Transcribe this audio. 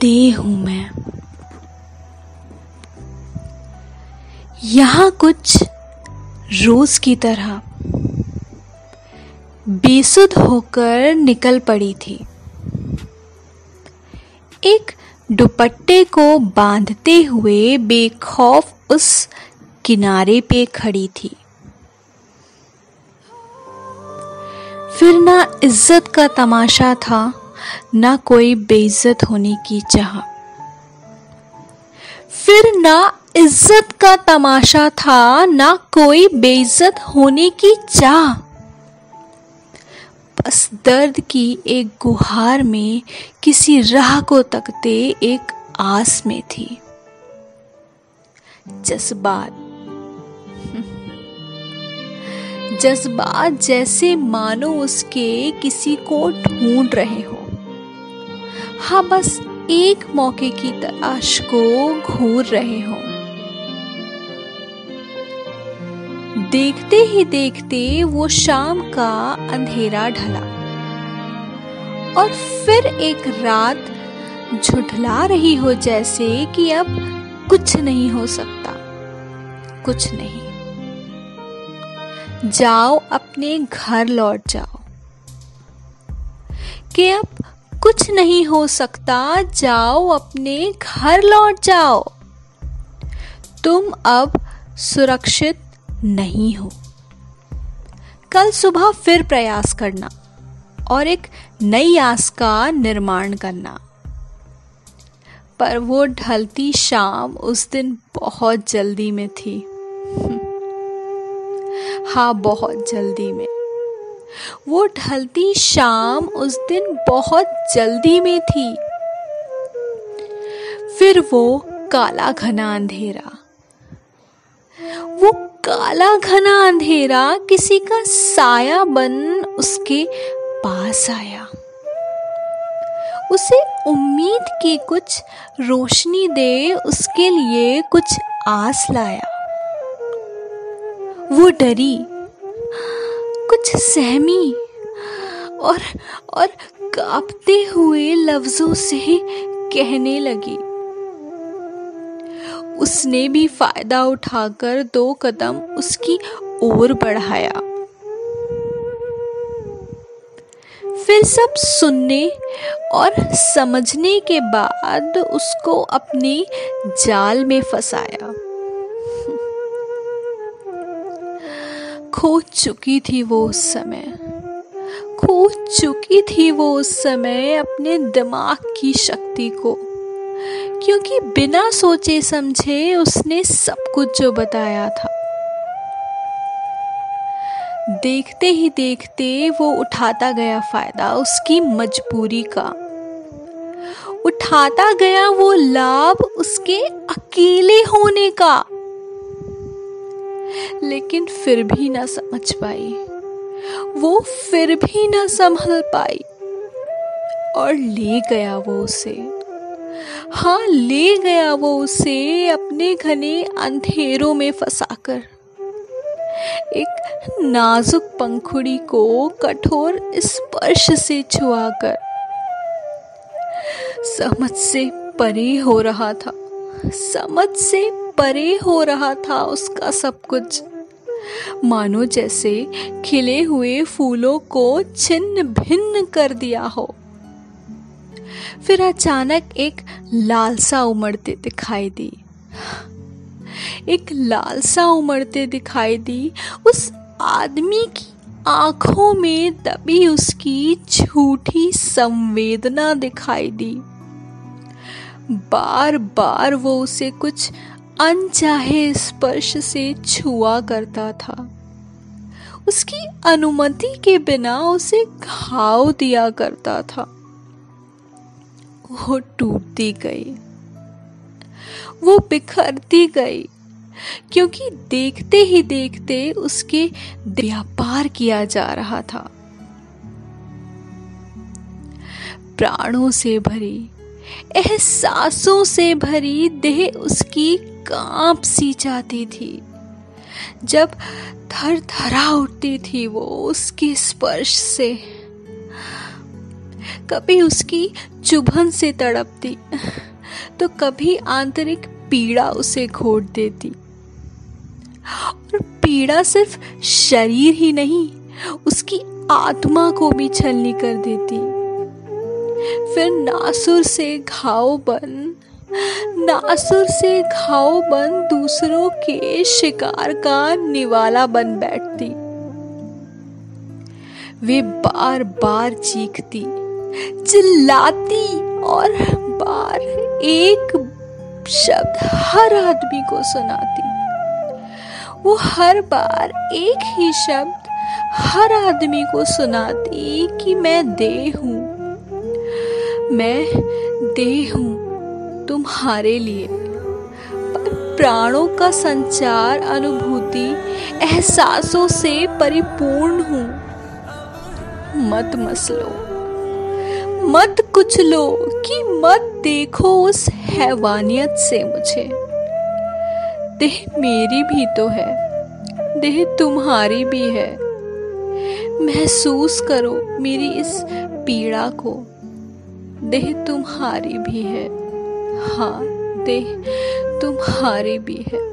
देह हूँ मैं। यहाँ कुछ रोज की तरह बेसुध होकर निकल पड़ी थी। एक दुपट्टे को बांधते हुए बेखौफ उस किनारे पे खड़ी थी। फिर ना इज़्ज़त का तमाशा था, ना कोई बेइज्जत होने की चाह। फिर ना इज़्ज़त का तमाशा था, ना कोई बेइज्जत होने की चाह। बस दर्द की एक गुहार में किसी राह को तकते एक आस में थी। जज्बात जज्बात जैसे मानो उसके किसी को ढूंढ रहे हो। हाँ बस एक मौके की तलाश को घूर रहे हो। देखते ही देखते वो शाम का अंधेरा ढला और फिर एक रात झुठला रही हो जैसे कि अब कुछ नहीं हो सकता। कुछ नहीं। जाओ अपने घर लौट जाओ। कि अब कुछ नहीं हो सकता, जाओ अपने घर लौट जाओ। तुम अब सुरक्षित नहीं हो। कल सुबह फिर प्रयास करना और एक नई आस का निर्माण करना। पर वो ढलती शाम उस दिन बहुत जल्दी में थी। हाँ बहुत जल्दी में। वो ढलती शाम उस दिन बहुत जल्दी में थी। फिर वो काला घना अंधेरा। वो काला घना अंधेरा किसी का साया बन उसके पास आया। उसे उम्मीद की कुछ रोशनी दे उसके लिए कुछ आस लाया। वो डरी। कुछ सहमी और और कांपते हुए लफ्जों से कहने लगी। उसने भी फ़ायदा उठाकर दो कदम उसकी ओर बढ़ाया। फिर सब सुनने और समझने के बाद उसको अपने जाल में फंसाया। खो चुकी थी वो उस समय। खो चुकी थी वो उस समय अपने दिमाग की शक्ति को। क्योंकि बिना सोचे समझे उसने सब कुछ जो बताया था। देखते ही देखते वो उठाता गया फ़ायदा उसकी मजबूरी का। उठाता गया वो लाभ उसके अकेले होने का। लेकिन फिर भी ना समझ पाई। वो फिर भी ना संभल पाई और ले गया वो उसे। हाँ ले गया वो उसे अपने घने अंधेरों में फंसाकर। एक नाजुक पंखुड़ी को कठोर स्पर्श से छुआकर समझ से परे हो रहा था, समझ से परे हो रहा था उसका सब कुछ। मानो जैसे खिले हुए फूलों को छिन्न भिन्न कर दिया हो। फिर अचानक एक लालसा उमड़ते दिखाई दी। एक लालसा उमड़ते दिखाई दी। उस आदमी की आँखों में दबी उसकी झूठी संवेदना दिखाई दी। बार बार वो उसे कुछ अनचाहे स्पर्श से छुआ करता था। उसकी अनुमति के बिना उसे घाव दिया करता था। वो टूटती गई। वो बिखरती गई, क्योंकि देखते ही देखते उसके व्यापार किया जा रहा था। प्राणों से भरी, एहसासों से भरी देह उसकी काँप सी जाती थी। जब थर थरा उठती थी वो उसके स्पर्श से। कभी उसकी चुभन से तड़पती तो कभी आंतरिक पीड़ा उसे घोट देती। और पीड़ा सिर्फ़ शरीर ही नहीं, उसकी आत्मा को भी छलनी कर देती। फिर नासुर से घाव बन नासुर से घाव बन दूसरों के शिकार का निवाला बन बैठती। वे बार बार चीखती, चिल्लाती और बार एक शब्द हर आदमी को सुनाती। वो हर बार एक ही शब्द हर आदमी को सुनाती कि मैं दे हूँ। मैं दे हूँ। तुम्हारे लिए। पर प्राणों का संचार अनुभूति एहसासों से परिपूर्ण हूँ। मत मसलो। मत कुछ लो कि मत देखो उस हैवानियत से मुझे। देह मेरी भी तो है, देह तुम्हारी भी है। महसूस करो मेरी इस पीड़ा को, देह तुम्हारी भी है। हाँ देह तुम्हारी भी है।